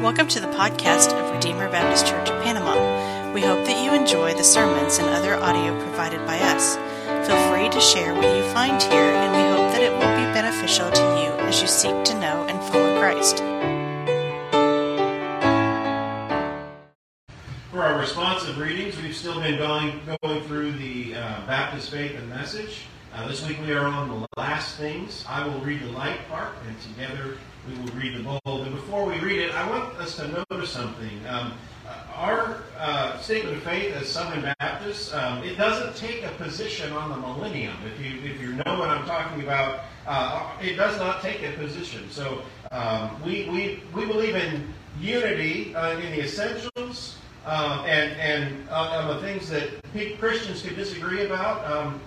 Welcome to the podcast of Redeemer Baptist Church of Panama. We hope that you enjoy the sermons and other audio provided by us. Feel free to share what you find here, and we hope that it will be beneficial to you as you seek to know and follow Christ. For our responsive readings, we've still been going going through the uh, Baptist faith and message. Uh, this week we are on the last things. I will read the light part, and together we will read the bold. And I want us to notice something. Um, our uh, statement of faith as Southern Baptists, um, it doesn't take a position on the millennium. If you if you know what I'm talking about, uh, it does not take a position. So um, we, we we believe in unity uh, in the essentials. Um, and and on the things that Christians could disagree about, um,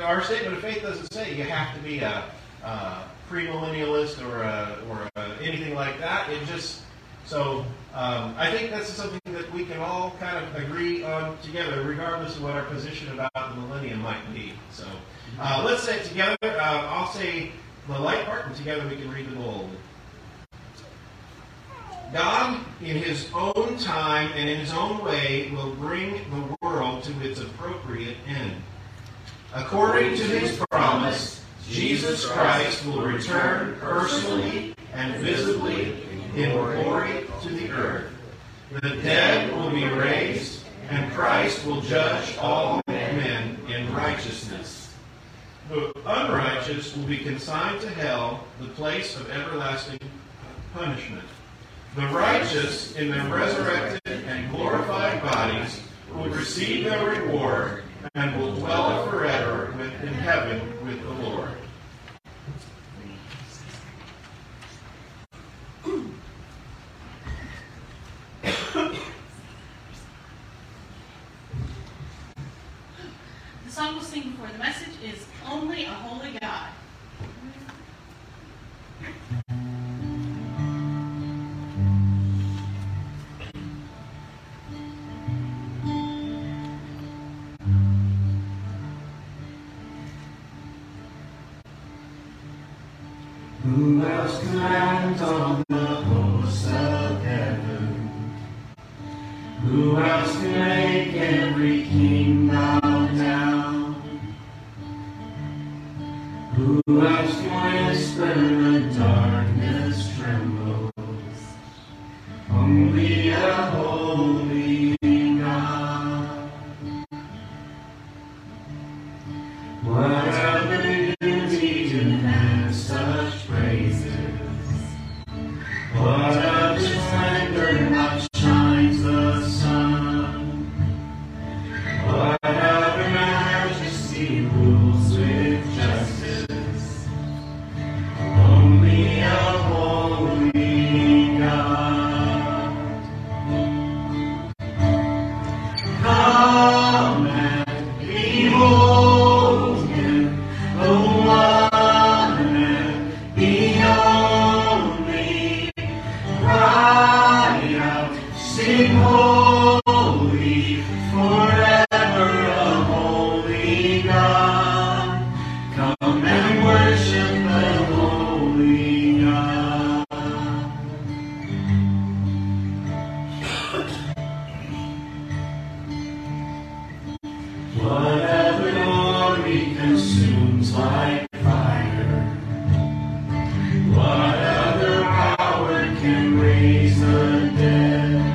our statement of faith doesn't say you have to be a, a premillennialist or a, or a, anything like that. It just so um, I think that's something that we can all kind of agree on together, regardless of what our position about the millennium might be. So uh, let's say it together. Uh, I'll say the light part, and together we can read the bold. God, in His own time and in His own way, will bring the world to its appropriate end. According to His promise, Jesus Christ will return personally and visibly in glory to the earth. The dead will be raised, and Christ will judge all men in righteousness. The unrighteous will be consigned to hell, the place of everlasting punishment. The righteous, in their resurrected and glorified bodies, will receive their reward and will dwell forever in heaven with the Lord. Who else can Again.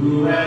Right.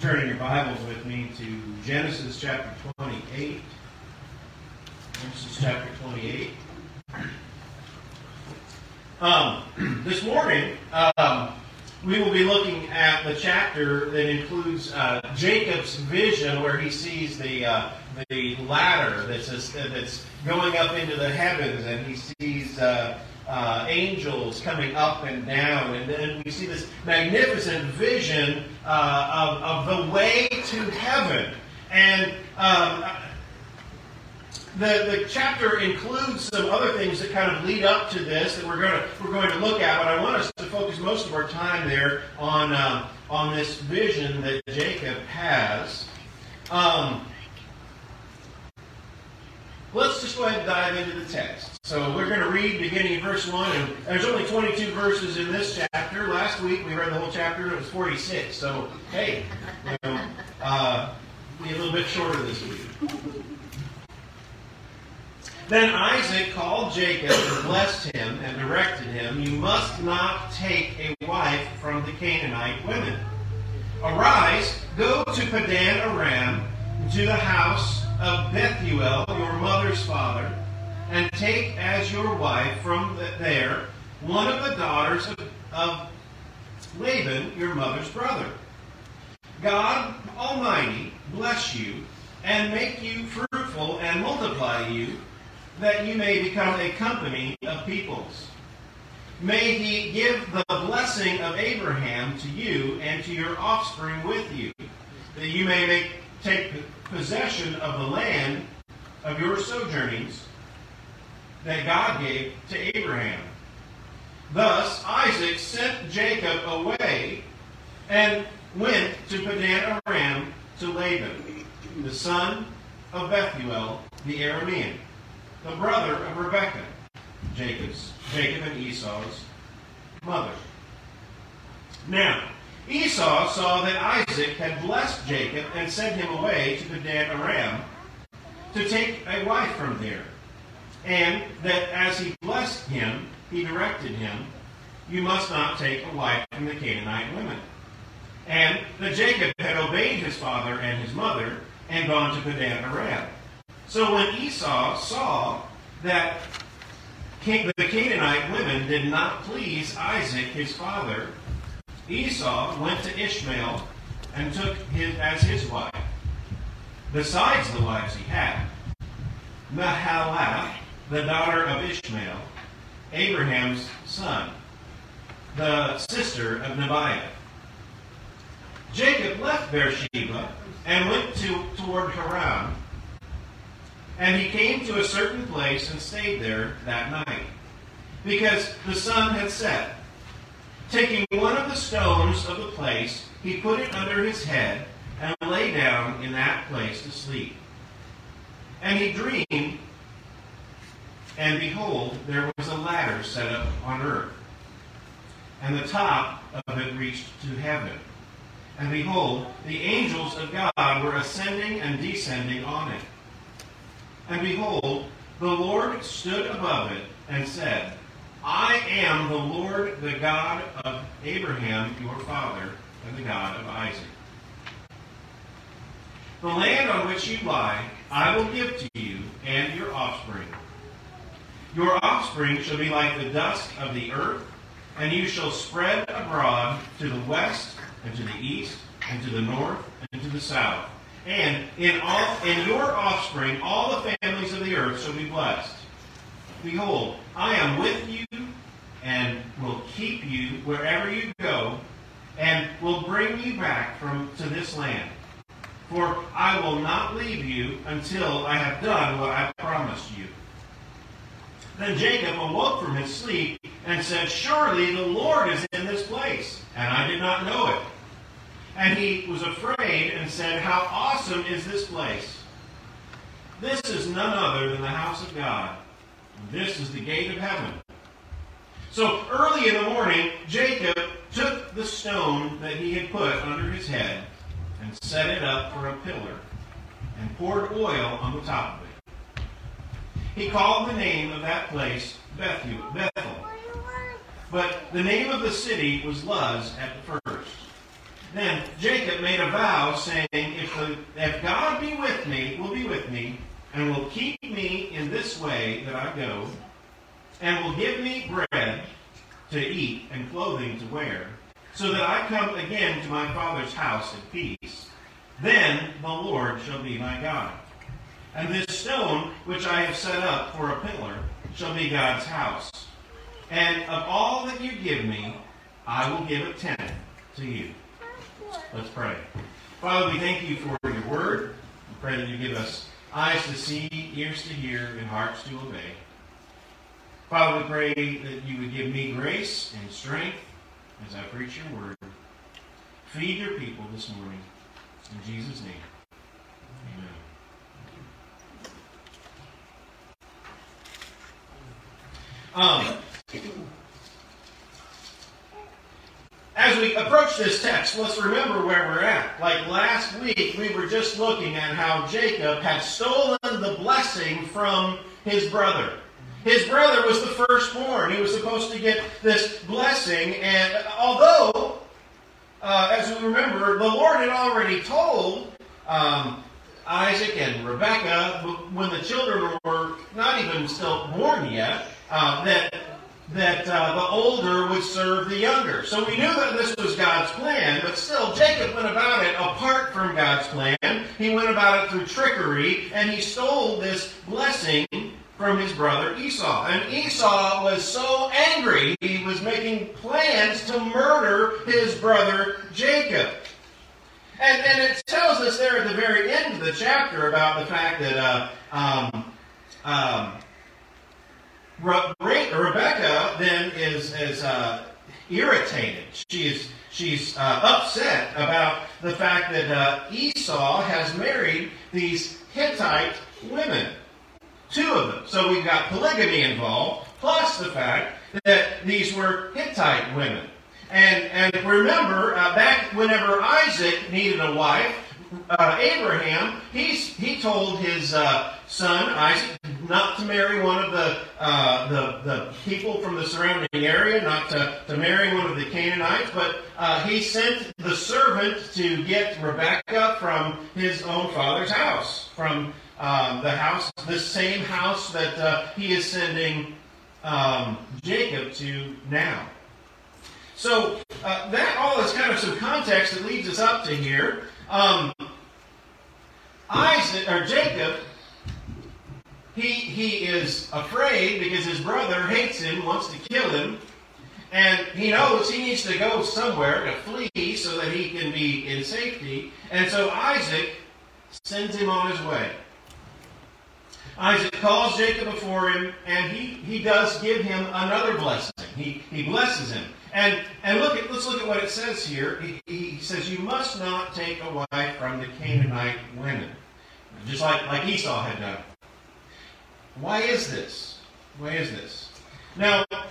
Turn in your Bibles with me to Genesis chapter 28. Genesis chapter 28. Um, this morning, um, we will be looking at the chapter that includes uh, Jacob's vision, where he sees the uh, the ladder that's that's going up into the heavens, and he sees uh, angels coming up and down, and then we see this magnificent vision uh, of, of the way to heaven. And um, the, the chapter includes some other things that kind of lead up to this that we're going to we're going to look at, but I want us to focus most of our time there on um, on this vision that Jacob has. Um, let's just go ahead and dive into the text. So we're going to read beginning in verse 1, and there's only 22 verses in this chapter. Last week we read the whole chapter, and it was 46. So, hey, you know, uh, be a little bit shorter this week. Then Isaac called Jacob and blessed him and directed him, You must not take a wife from the Canaanite women. Arise, go to Padan Aram, to the house of Bethuel, your mother's father, and take as your wife from there one of the daughters of, of Laban, your mother's brother. God Almighty bless you and make you fruitful and multiply you that you may become a company of peoples. May he give the blessing of Abraham to you and to your offspring with you, that you may make, take possession of the land of your sojournings that God gave to Abraham. Thus Isaac sent Jacob away and went to Padan Aram to Laban, the son of Bethuel the Aramean the brother of Rebekah, Jacob's, Jacob and Esau's mother. Now, Esau saw that Isaac had blessed Jacob and sent him away to Padan Aram to take a wife from there, and that as he blessed him, he directed him, You must not take a wife from the Canaanite women. And that Jacob had obeyed his father and his mother and gone to Padan Aram. So when Esau saw that the Canaanite women did not please Isaac his father, Esau went to Ishmael and took his as his wife, besides the wives he had. Mahalath, the daughter of Ishmael, Abraham's son, the sister of Nebaioth. Jacob left Beersheba and went to, toward Haran and he came to a certain place and stayed there that night, because the sun had set. Taking one of the stones of the place, he put it under his head and lay down in that place to sleep. And he dreamed, and behold, there was a ladder set up on earth, and the top of it reached to heaven. And behold, the angels of God were ascending and descending on it. And behold, the Lord stood above it and said, I am the Lord, the God of Abraham, your father, and the God of Isaac. The land on which you lie, I will give to you and your offspring. Your offspring shall be like the dust of the earth, and you shall spread abroad to the west, and to the east, and to the north, and to the south and in all in your offspring all the families of the earth shall be blessed. Behold, I am with you and will keep you wherever you go, and will bring you back from to this land. For I will not leave you until I have done what I promised you. Then Jacob awoke from his sleep and said, Surely the Lord is in this place, and I did not know it. And he was afraid and said, How awesome is this place! This is none other than the house of God. This is the gate of heaven. So early in the morning, Jacob took the stone that he had put under his head and set it up for a pillar and poured oil on the top of it. He called the name of that place Bethel. But the name of the city was Luz at the first. Then Jacob made a vow, saying, if, the, if God be with me, will be with me, and will keep me in this way that I go, and will give me bread to eat and clothing to wear, so that I come again to my father's house in peace, then the Lord shall be my God. And this stone which I have set up for a pillar shall be God's house. And of all that you give me, I will give a tenth to you. Let's pray. Father, we thank you for your word. We pray that you give us eyes to see, ears to hear, and hearts to obey. Father, we pray that you would give me grace and strength as I preach your word. Feed your people this morning. In Jesus' name, amen. Um, as we approach this text, let's remember where we're at. Like last week, we were just looking at how Jacob had stolen the blessing from his brother. His brother was the firstborn. He was supposed to get this blessing, and although, uh, as we remember, the Lord had already told um, Isaac and Rebekah, when the children were not even still born yet, uh, that that uh, the older would serve the younger. So we knew that this was God's plan, but still, Jacob went about it apart from God's plan. He went about it through trickery, and he stole this blessing from his brother Esau. And Esau was so angry, he was making plans to murder his brother Jacob. And, and it tells us there at the very end of the chapter about the fact that uh, um, um, Rebecca then is, is uh, irritated. She's, she's uh, upset about the fact that uh, Esau has married these Hittite women. Two of them. So we've got polygamy involved, plus the fact that these were Hittite women. And, and remember, uh, back whenever Isaac needed a wife, uh, Abraham, he's, he told his uh, son Isaac not to marry one of the, uh, the, the people from the surrounding area, not to, to marry one of the Canaanites, but uh, he sent the servant to get Rebekah from his own father's house, from um, the house, the same house that uh, he is sending um, Jacob to now. So uh, that all is kind of some context that leads us up to here. Um, Isaac or Jacob, he he is afraid because his brother hates him, wants to kill him, and he knows he needs to go somewhere to flee so that he can be in safety. And so Isaac sends him on his way. Isaac calls Jacob before him, and he, he does give him another blessing. He, he blesses him. And, and look at, let's look at what it says here. He, he says, You must not take a wife from the Canaanite women, just like, like Esau had done. Why is this? Why is this? Now, um,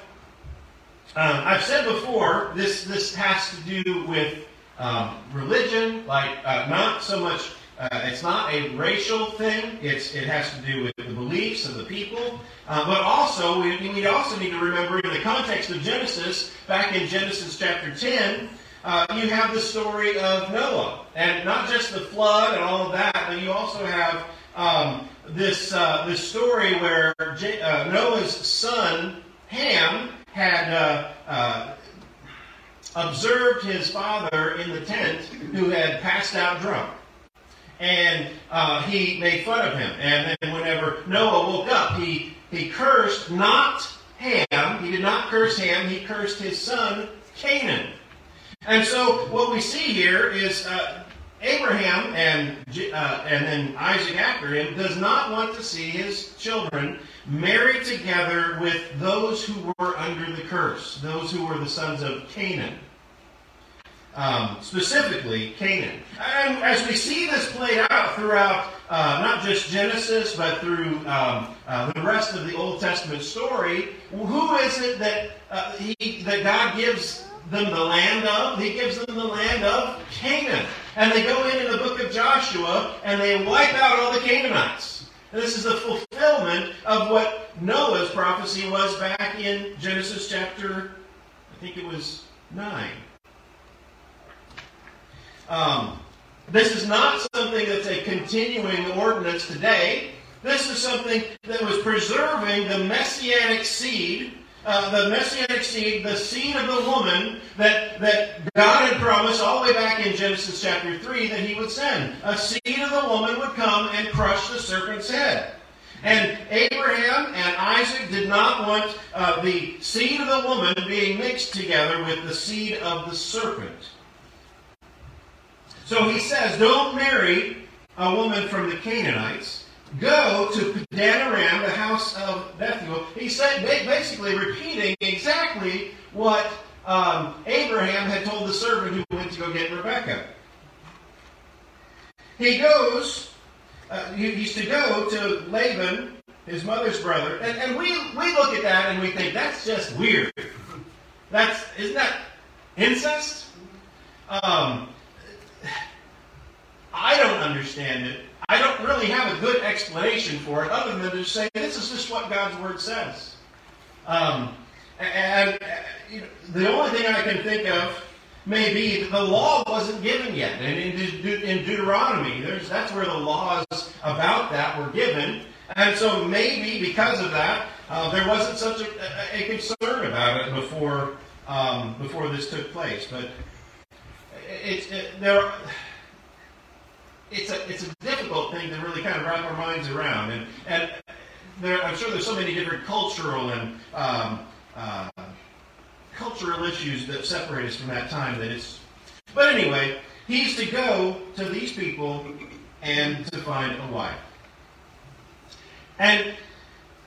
I've said before, this, this has to do with um, religion, like uh, not so much uh, it's not a racial thing. It's, it has to do with the beliefs of the people. Uh, but also, we, we also need to remember in the context of Genesis, back in Genesis chapter 10, uh, you have the story of Noah. And not just the flood and all of that, but you also have um, this, uh, this story where J- uh, Noah's son, Ham, had uh, observed his father in the tent who had passed out drunk and uh, he made fun of him. And then whenever Noah woke up, he, he cursed not Ham, he did not curse Ham, he cursed his son Canaan. And so what we see here is uh, Abraham and, uh, and then Isaac after him does not want to see his children married together with those who were under the curse, those who were the sons of Canaan um, specifically Canaan. And as we see this played out throughout uh, not just Genesis, but through um, uh, the rest of the Old Testament story, who is it that uh, he, that God gives them the land of? He gives them the land of Canaan. And they go into the book of Joshua and they wipe out all the Canaanites. This is the fulfillment of what Noah's prophecy was back in Genesis chapter, I think it was 9. Um, this is not something that's a continuing ordinance today. This is something that was preserving the messianic seed, uh, the messianic seed, the seed of the woman that, that God had promised all the way back in Genesis chapter 3 that he would send. A seed of the woman would come and crush the serpent's head. And Abraham and Isaac did not want uh, the seed of the woman being mixed together with the seed of the serpent. So he says, don't marry a woman from the Canaanites. Go to Padan Aram, the house of Bethuel. He said, basically repeating exactly what um, Abraham had told the servant who went to go get Rebekah. He goes, uh, he's to go to Laban, his mother's brother, and, and we, we look at that and we think that's just weird. That's isn't that incest? Um, I don't understand it. I don't really have a good explanation for it other than to say this is just what God's Word says. Um, and you know, the only thing I can think of may be that the law wasn't given yet. And in, De- in Deuteronomy, that's where the laws about that were given. And so maybe because of that, uh, there wasn't such a, a, concern about it before um, before this took place. But it's it, there it's a it's a difficult thing to really kind of wrap our minds around, and and there, I'm sure there's so many different cultural and um, uh, cultural issues that separate us from that time that it's. But anyway, he's to go to these people and to find a wife, and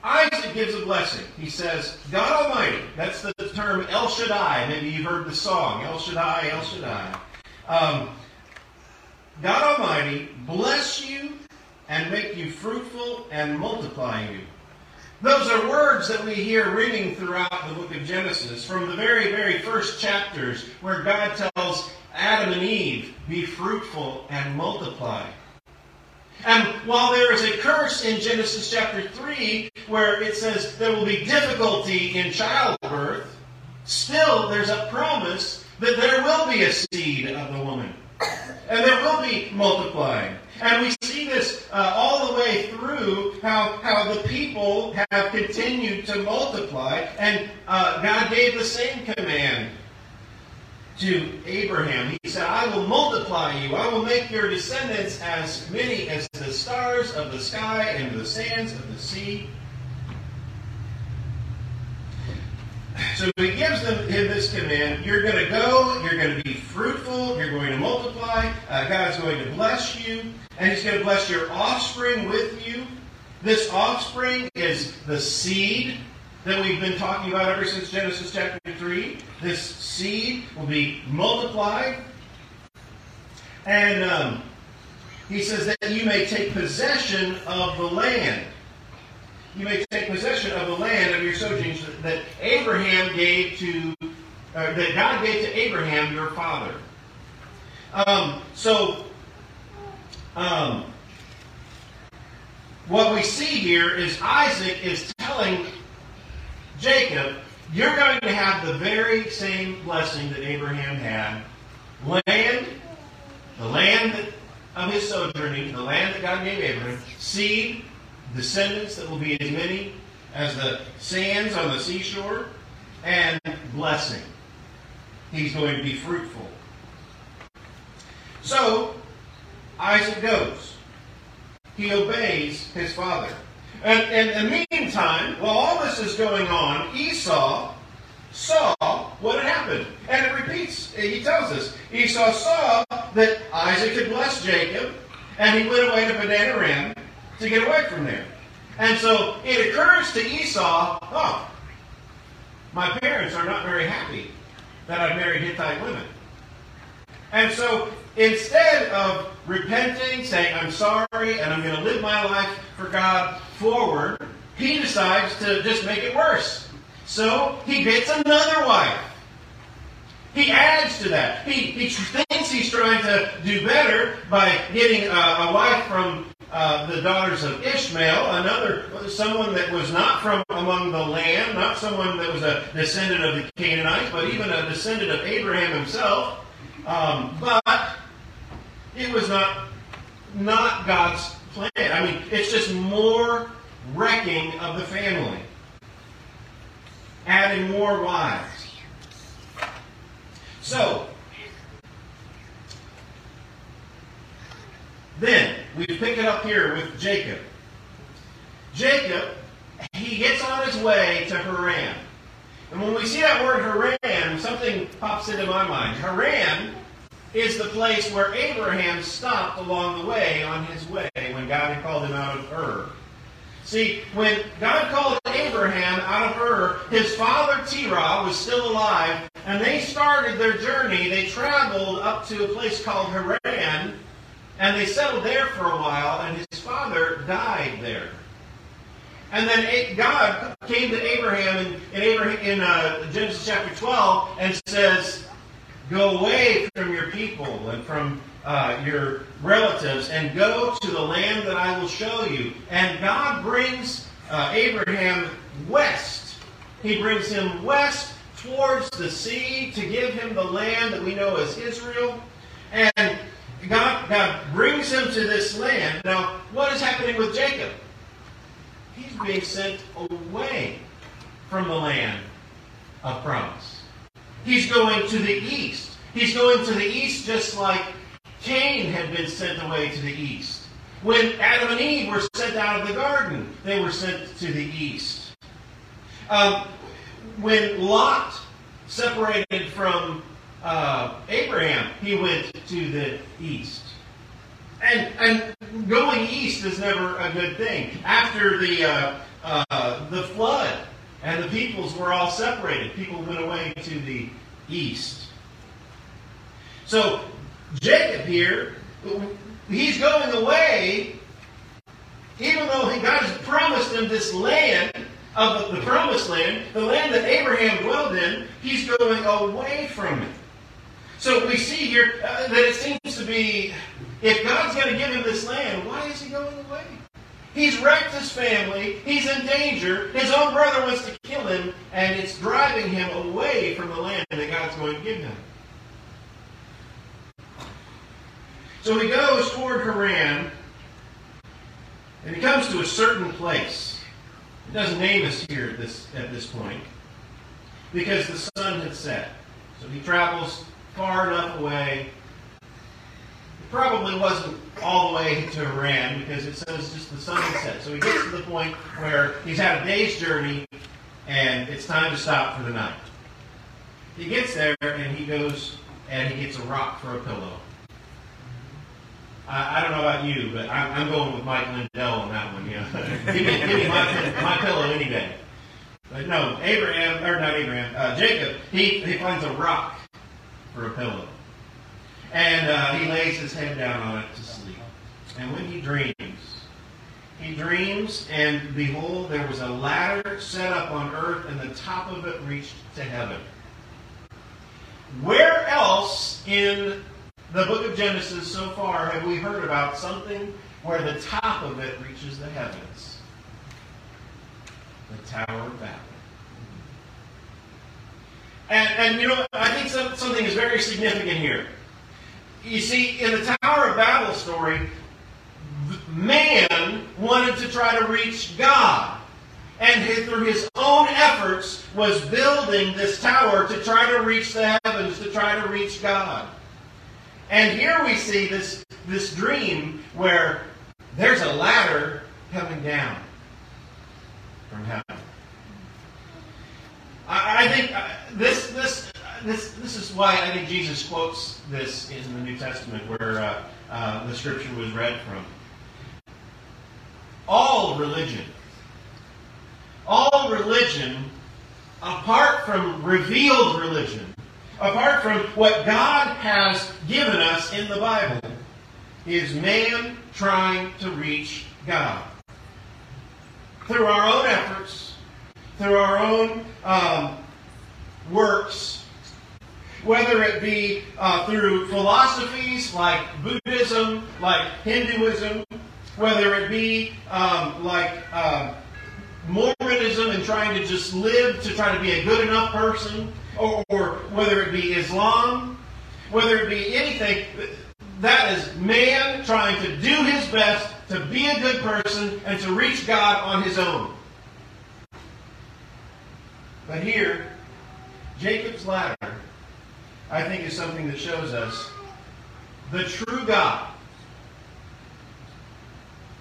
Isaac gives a blessing. He says, God Almighty, that's the term El Shaddai. Maybe you've heard the song, El Shaddai, El Shaddai. Um, God Almighty bless you and make you fruitful and multiply you. Those are words that we hear reading throughout the book of Genesis from the very, very first chapters where God tells Adam and Eve, be fruitful and multiply. And while there is a curse in Genesis chapter 3 where it says there will be difficulty in childbirth, still there's a promise that there will be a seed of the woman and there will be multiplying. And we see this uh, all the way through how, how the people have continued to multiply. And uh, God gave the same command to Abraham. He said, I will multiply you. I will make your descendants as many as the stars of the sky and the sands of the sea. So he gives them him this command. You're going to go. You're going to be fruitful. You're going to multiply. Uh, God's going to bless you. And he's going to bless your offspring with you. This offspring is the seed that we've been talking about ever since Genesis chapter 3. This seed will be multiplied. And um, he says that you may take possession of the land you may take possession of the land of your sojournings that Abraham gave to, uh, that God gave to Abraham, your father. Um, so, um, what we see here is Isaac is telling Jacob, you're going to have the very same blessing that Abraham had. Land, the land of his sojourning, the land that God gave Abraham, seed, descendants that will be as many as the sands on the seashore, and blessing. He's going to be fruitful. So, Isaac goes. He obeys his father. And, in the meantime, while all this is going on, Esau saw what had happened. And it repeats, he tells us, Esau saw that Isaac had blessed Jacob, and he went away to Padan Aram, to get away from there. And so it occurs to Esau, oh, my parents are not very happy that I've married Hittite women. And so instead of repenting, saying, I'm sorry, and I'm going to live my life for God forward, he decides to just make it worse. So he gets another wife. He adds to that. He, he thinks he's trying to do better by getting a, a wife from uh, the daughters of Ishmael, another someone that was not from among the land, not someone that was a descendant of the Canaanites, but even a descendant of Abraham himself. Um, but It was not not God's plan. I mean, it's just more wrecking of the family. Adding more wives. So, then, we pick it up here with Jacob. Jacob, he gets on his way to Haran. And when we see that word Haran, something pops into my mind. Haran is the place where Abraham stopped along the way on his way when God had called him out of Ur. See, when God called Abraham out of Ur, his father Terah was still alive, and they started their journey. They traveled up to a place called Haran, and they settled there for a while, and his father died there. And then God came to Abraham in, in, Abraham, in uh, Genesis chapter 12 and says, Go away from your people and from uh, your relatives and go to the land that I will show you. And God brings uh, Abraham west. He brings him west towards the sea to give him the land that we know as Israel. And God brings him to this land. Now, what is happening with Jacob? He's being sent away from the land of promise. He's going to the east. He's going to the east just like Cain had been sent away to the east. When Adam and Eve were sent out of the garden, they were sent to the east. Um, when Lot separated from uh, Abraham, he went to the east. And, and going east is never a good thing. After the, uh, uh, the flood and the peoples were all separated, people went away to the east. So Jacob here, he's going away, even though he, God has promised him this land of the promised land, the land that Abraham dwelled in, he's going away from it. So we see here uh, that it seems to be if God's going to give him this land, why is he going away? He's wrecked his family. He's in danger. His own brother wants to kill him, and it's driving him away from the land that God's going to give him. So he goes toward Haran, and he comes to a certain place. It doesn't name us here at this, at this point, because the sun had set. So he travels far enough away. Probably wasn't all the way to Haran because it says just the sun had set. So he gets to the point where he's had a day's journey, and it's time to stop for the night. He gets there, and he goes and he gets a rock for a pillow. I, I don't know about you, but I'm, I'm going with Mike Lindell on that one. Know, give me, give me my, my pillow any day. But no, Abraham or not Abraham, uh, Jacob. He he finds a rock for a pillow, and uh, he lays his head down on it to sleep. And when he dreams, he dreams, and behold, there was a ladder set up on earth, and the top of it reached to heaven. Where else in the book of Genesis so far have we heard about something where the top of it reaches the heavens? The Tower of Babel. And, and you know, I think some, something is very significant here. You see, in the Tower of Babel story, man wanted to try to reach God. And through his own efforts was building this tower to try to reach the heavens, to try to reach God. And here we see this, this dream where there's a ladder coming down from heaven. I, I think uh, this, this, this, this is why I think Jesus quotes this in the New Testament where uh, uh, the scripture was read from. All religion, all religion, apart from revealed religion, apart from what God has given us in the Bible, is man trying to reach God. Through our own efforts, through our own um, works, whether it be uh, through philosophies like Buddhism, like Hinduism, whether it be um, like uh, Mormonism and trying to just live to try to be a good enough person, or, or whether it be Islam, whether it be anything, that is man trying to do his best to be a good person and to reach God on his own. But here, Jacob's ladder, I think, is something that shows us the true God.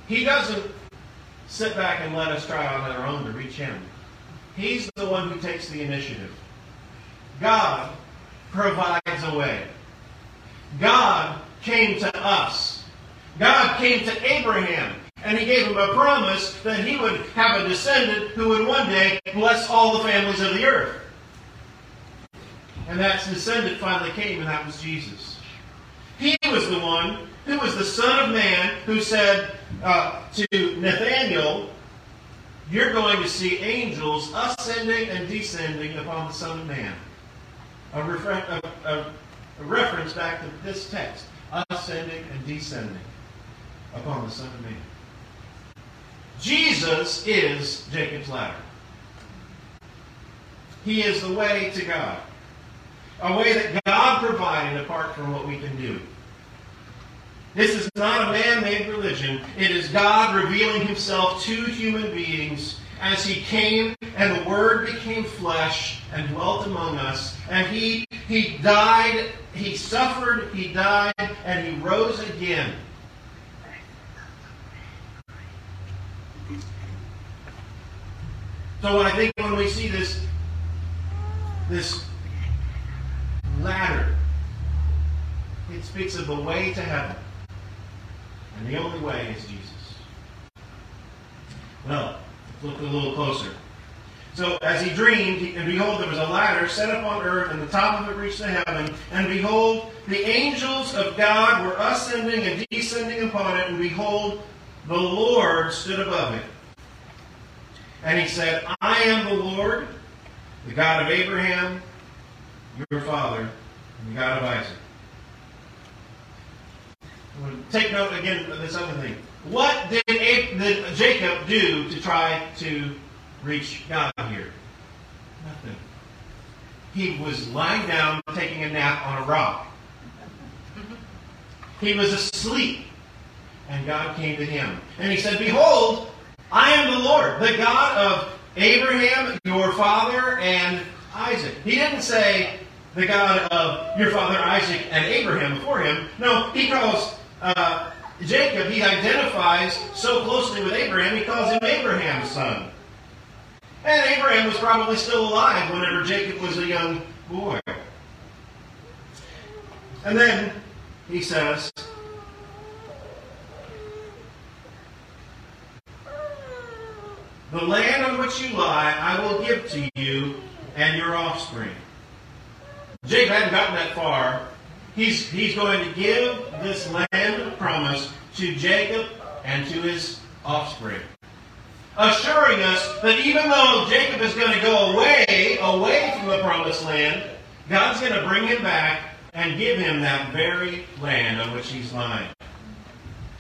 He doesn't sit back and let us try on our own to reach Him. He's the one who takes the initiative. God provides a way. God came to us. God came to Abraham, and he gave him a promise that he would have a descendant who would one day bless all the families of the earth. And that descendant finally came, and that was Jesus. He was the one who was the Son of Man who said uh, to Nathanael, You're going to see angels ascending and descending upon the Son of Man. A, refer- a, a, a reference back to this text ascending and descending upon the Son of Man. Jesus is Jacob's ladder. He is the way to God. A way that God provided apart from what we can do. This is not a man-made religion. It is God revealing himself to human beings as he came and the word became flesh and dwelt among us. And he, he died, he suffered, he died, and he rose again. So I think when we see this, this ladder, it speaks of the way to heaven. And the only way is Jesus. Well, look a little closer. So as he dreamed, and behold, there was a ladder set up on earth, and the top of it reached to heaven. And behold, the angels of God were ascending and descending upon it, and behold, the Lord stood above it. And he said, I am the Lord, the God of Abraham, your father, and the God of Isaac. Take note again of this other thing. What did, did Jacob do to try to reach God here? Nothing. He was lying down taking a nap on a rock. He was asleep. And God came to him. And he said, Behold, I am the Lord, the God of Abraham, your father, and Isaac. He didn't say the God of your father Isaac and Abraham before him. No, he calls uh, Jacob, he identifies so closely with Abraham, he calls him Abraham's son. And Abraham was probably still alive whenever Jacob was a young boy. And then he says, The land on which you lie I will give to you and your offspring. Jacob hadn't gotten that far. He's, he's going to give this land of promise to Jacob and to his offspring. Assuring us that even though Jacob is going to go away, away from the promised land, God's going to bring him back and give him that very land on which he's lying.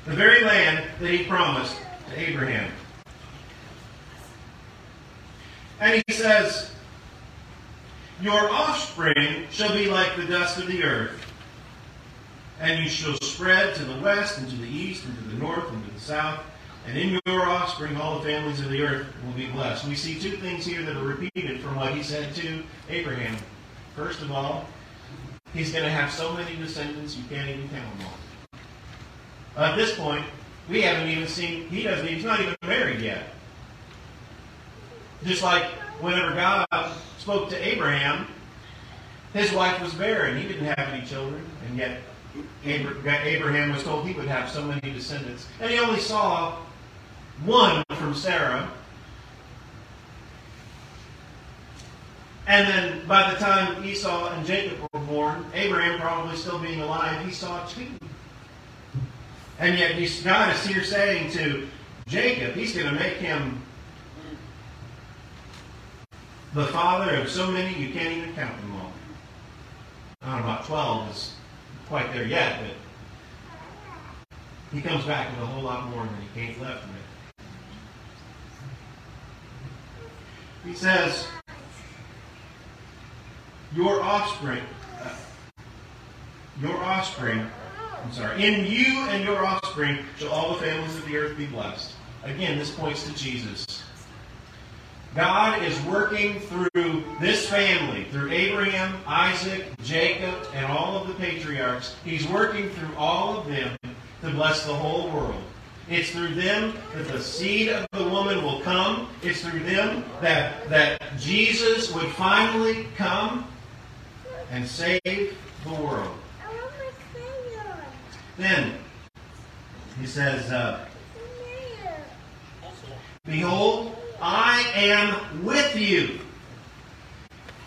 The very land that he promised to Abraham. And he says, Your offspring shall be like the dust of the earth, and you shall spread to the west, and to the east, and to the north, and to the south. And in your offspring all the families of the earth will be blessed. We see two things here that are repeated from what he said to Abraham. First of all, he's going to have so many descendants you can't even count them all. At this point, we haven't even seen, he doesn't, he's not even married yet. Just like whenever God spoke to Abraham, his wife was barren. He didn't have any children, and yet Abraham was told he would have so many descendants. And he only saw one from Sarah. And then by the time Esau and Jacob were born, Abraham probably still being alive, he saw two. And yet God is here saying to Jacob, he's going to make him the father of so many you can't even count them all. Don't about 12 is quite there yet, but he comes back with a whole lot more than he came left with. He says, Your offspring, uh, your offspring I'm sorry. In you and your offspring shall all the families of the earth be blessed. Again, this points to Jesus. God is working through this family, through Abraham, Isaac, Jacob, and all of the patriarchs. He's working through all of them to bless the whole world. It's through them that the seed of the woman will come. It's through them that, that Jesus would finally come and save the world. Then, he says, uh, Behold, I am with you.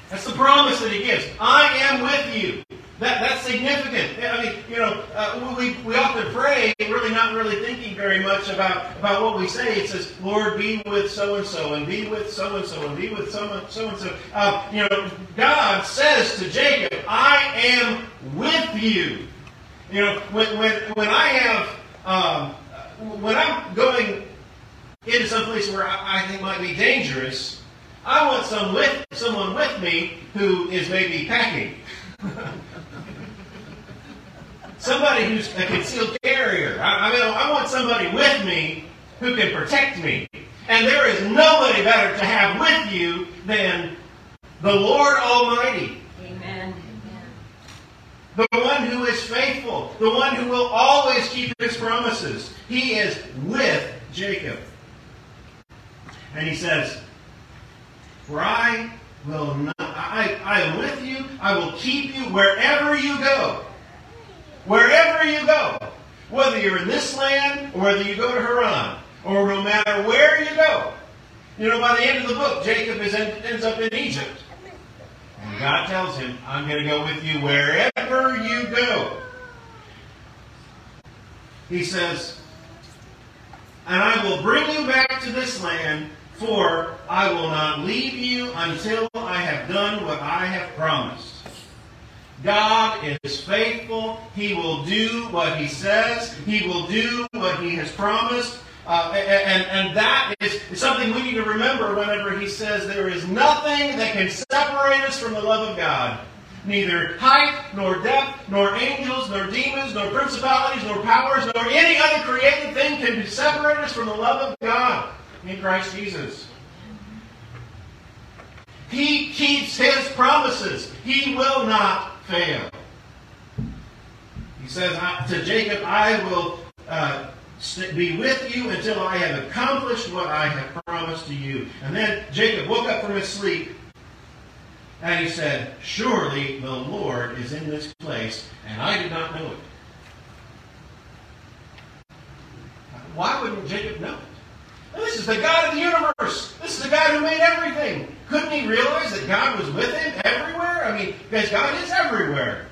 That's the promise that he gives. I am with you. That, that's significant. I mean, you know, uh, we, we often pray, really not really thinking very much about, about what we say. It says, Lord, be with so and so, and be with so and so, and be with so and so. Uh, you know, God says to Jacob, I am with you. You know, when, when, when I have, um, when I'm going into some place where I, I think might be dangerous, I want some with, someone with me who is maybe packing. somebody who's a concealed carrier. I, I mean, I want somebody with me who can protect me. And there is nobody better to have with you than the Lord Almighty. Amen. The one who is faithful, the one who will always keep his promises. He is with Jacob. And he says, For I will not, I, I am with you, I will keep you wherever you go. Wherever you go. Whether you're in this land or whether you go to Haran, or no matter where you go. You know, by the end of the book, Jacob is in, ends up in Egypt. And God tells him, I'm going to go with you wherever you go. He says, And I will bring you back to this land, for I will not leave you until I have done what I have promised. God is faithful. He will do what He says. He will do what He has promised. Uh, and, and that is something we need to remember whenever he says there is nothing that can separate us from the love of God. Neither height, nor depth, nor angels, nor demons, nor principalities, nor powers, nor any other created thing can separate us from the love of God in Christ Jesus. He keeps his promises. He will not fail. He says to Jacob, I will uh, be with you until I have accomplished what I have promised to you. And then Jacob woke up from his sleep and he said, Surely the Lord is in this place, and I did not know it. Why wouldn't Jacob know it? This is the God of the universe. This is the God who made everything. Couldn't he realize that God was with him everywhere? I mean, because God is everywhere.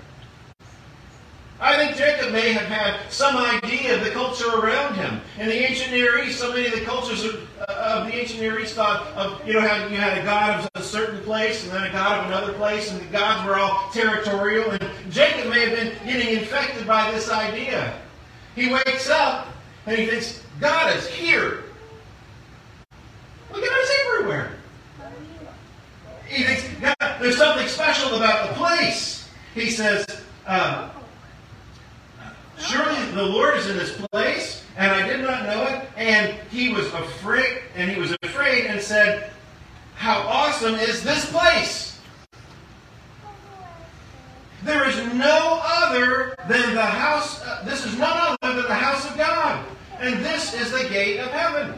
I think Jacob may have had some idea of the culture around him. In the ancient Near East, so many of the cultures of, uh, of the ancient Near East thought of, you know, how you had a god of a certain place and then a god of another place, and the gods were all territorial. And Jacob may have been getting infected by this idea. He wakes up and he thinks, God is here. Look at us everywhere. He thinks, God, there's something special about the place. He says, uh, Surely the Lord is in this place, and I did not know it. And he was afraid, and he was afraid and said, How awesome is this place! There is no other than the house, uh, this is none other than the house of God. And this is the gate of heaven.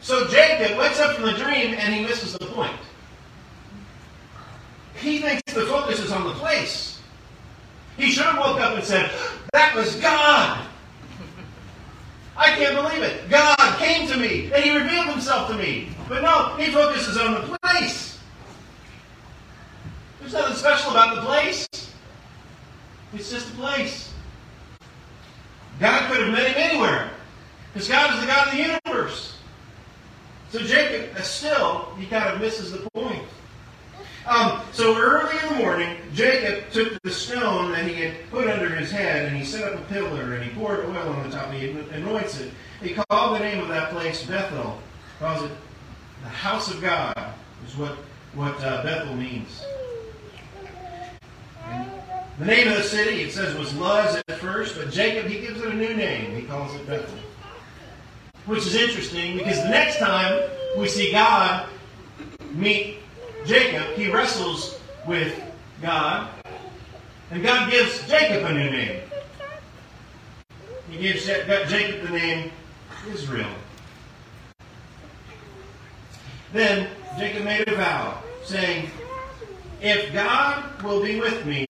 So Jacob wakes up from the dream and he misses the point. He thinks the focus is on the place. He should have woke up and said, That was God. I can't believe it. God came to me and he revealed himself to me. But no, he focuses on the place. There's nothing special about the place. It's just a place. God could have met him anywhere. Because God is the God of the universe. So Jacob, uh, still, he kind of misses the point. Um, so early in the morning, Jacob took the stone that he had put under his head, and he set up a pillar, and he poured oil on the top, and he anoints it. He called the name of that place Bethel, calls it the house of God, is what, what uh, Bethel means. And The name of the city, it says, was Luz at first, but Jacob, he gives it a new name. He calls it Bethel. Which is interesting because the next time we see God meet Jacob, he wrestles with God, and God gives Jacob a new name. He gives Jacob the name Israel. Then Jacob made a vow, saying, If God will be with me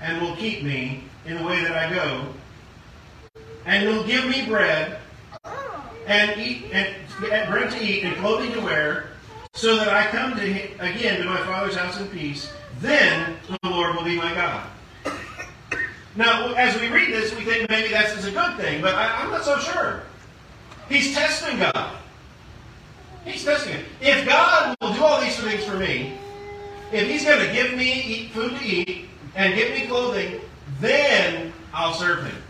and will keep me in the way that I go, and will give me bread and eat and bread to eat and clothing to wear, so that I come to him, again to my father's house in peace, then the Lord will be my God. Now, as we read this, we think maybe that's a good thing, but I, I'm not so sure. He's testing God. He's testing it. If God will do all these things for me, if He's going to give me food to eat and give me clothing, then I'll serve Him.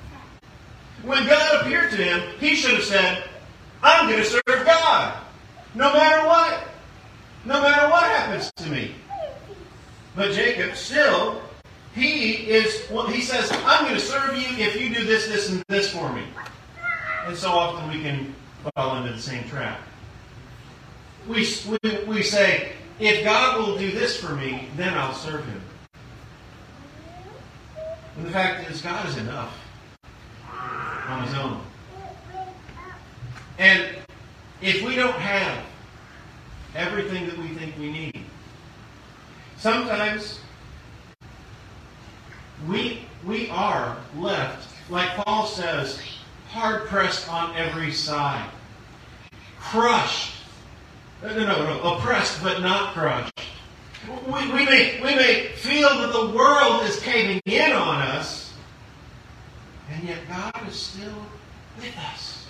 When God appeared to him, he should have said, I'm going to serve God, no matter what. No matter what happens to me. But Jacob still, he is, well, he says, I'm going to serve you if you do this, this, and this for me. And so often we can fall into the same trap. We, we, we say, if God will do this for me, then I'll serve him. And the fact is, God is enough on his own. And if we don't have everything that we think we need, sometimes we, we are left, like Paul says, hard pressed on every side, crushed. No, no, no, oppressed but not crushed. We, we, may, we may feel that the world is caving in on us, and yet God is still with us.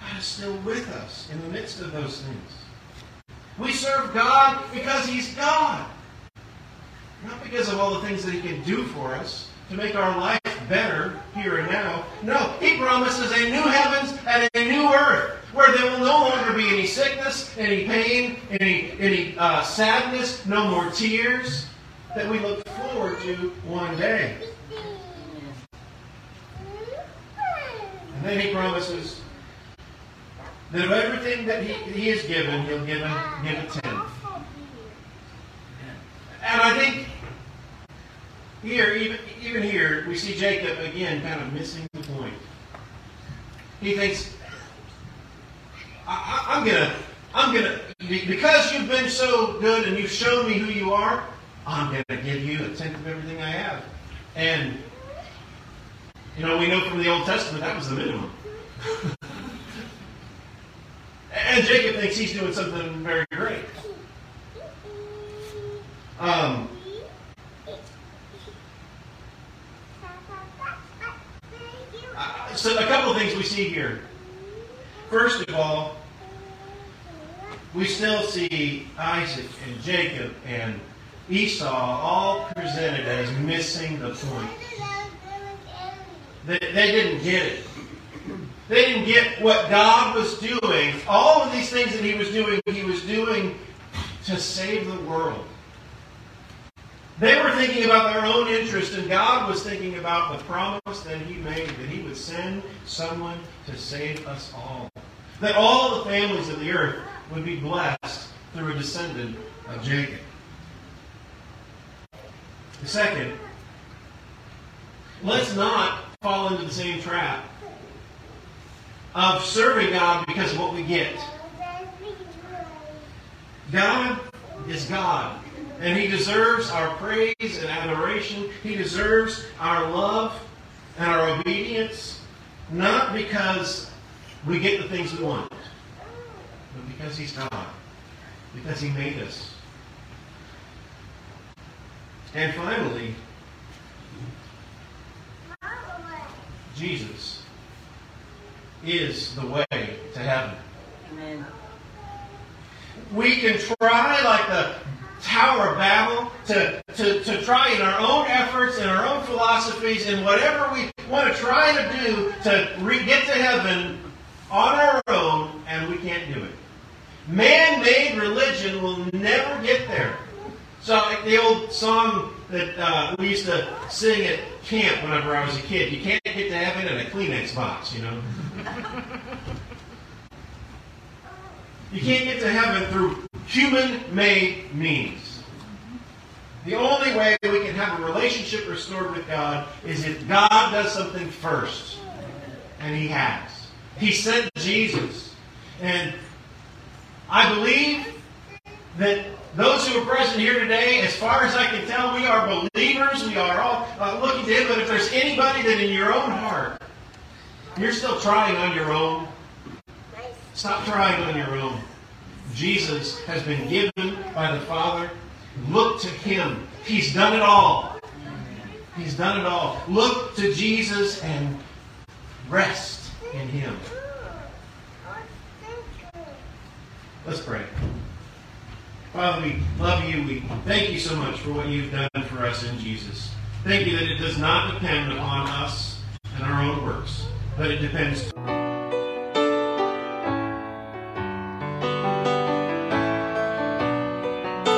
God is still with us in the midst of those things. We serve God because He's God. Not because of all the things that He can do for us to make our life better here and now. No, He promises a new heavens and a new earth where there will no longer be any sickness, any pain, any, any uh, sadness, no more tears that we look forward to one day. And then He promises that of everything that He, he has given, He'll give, him, give a tenth. And I think here, even, even here, we see Jacob again kind of missing the point. He thinks, I, am gonna, I'm gonna, because you've been so good and you've shown me who you are, I'm gonna give you a tenth of everything I have. And you know, we know from the Old Testament that was the minimum. and Jacob thinks he's doing something very great. Um, so a couple of things we see here. First of all, we still see Isaac and Jacob and Esau all presented as missing the point. They, they didn't get it. They didn't get what God was doing. All of these things that He was doing, He was doing to save the world. They were thinking about their own interest, and God was thinking about the promise that He made that He would send someone to save us all. That all the families of the earth would be blessed through a descendant of Jacob. Second, let's not fall into the same trap of serving God because of what we get. God is God. And He deserves our praise and adoration. He deserves our love and our obedience, not because we get the things we want, but because He's God, because He made us. And finally, Jesus is the way to heaven. Amen. We can try like the Tower of Babel to, to, to try in our own efforts and our own philosophies and whatever we want to try to do to re- get to heaven on our own, and we can't do it. Man made religion will never get there. So, the old song that uh, we used to sing at camp whenever I was a kid. You can't get to heaven in a Kleenex box, you know. you can't get to heaven through human-made means. The only way we can have a relationship restored with God is if God does something first. And He has. He sent Jesus. And I believe that those who are present here today, as far as I can tell, we are believers. We are all uh, looking to Him. But if there's anybody that in your own heart, you're still trying on your own, stop trying on your own. Jesus has been given by the Father. Look to Him. He's done it all. He's done it all. Look to Jesus and rest in Him. Let's pray. Father, we love you. We thank you so much for what you've done for us in Jesus. Thank you that it does not depend upon us and our own works, but it depends.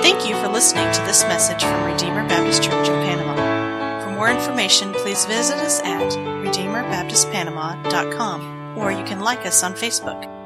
Thank you for listening to this message from Redeemer Baptist Church of Panama. For more information, please visit us at RedeemerBaptistPanama.com or you can like us on Facebook.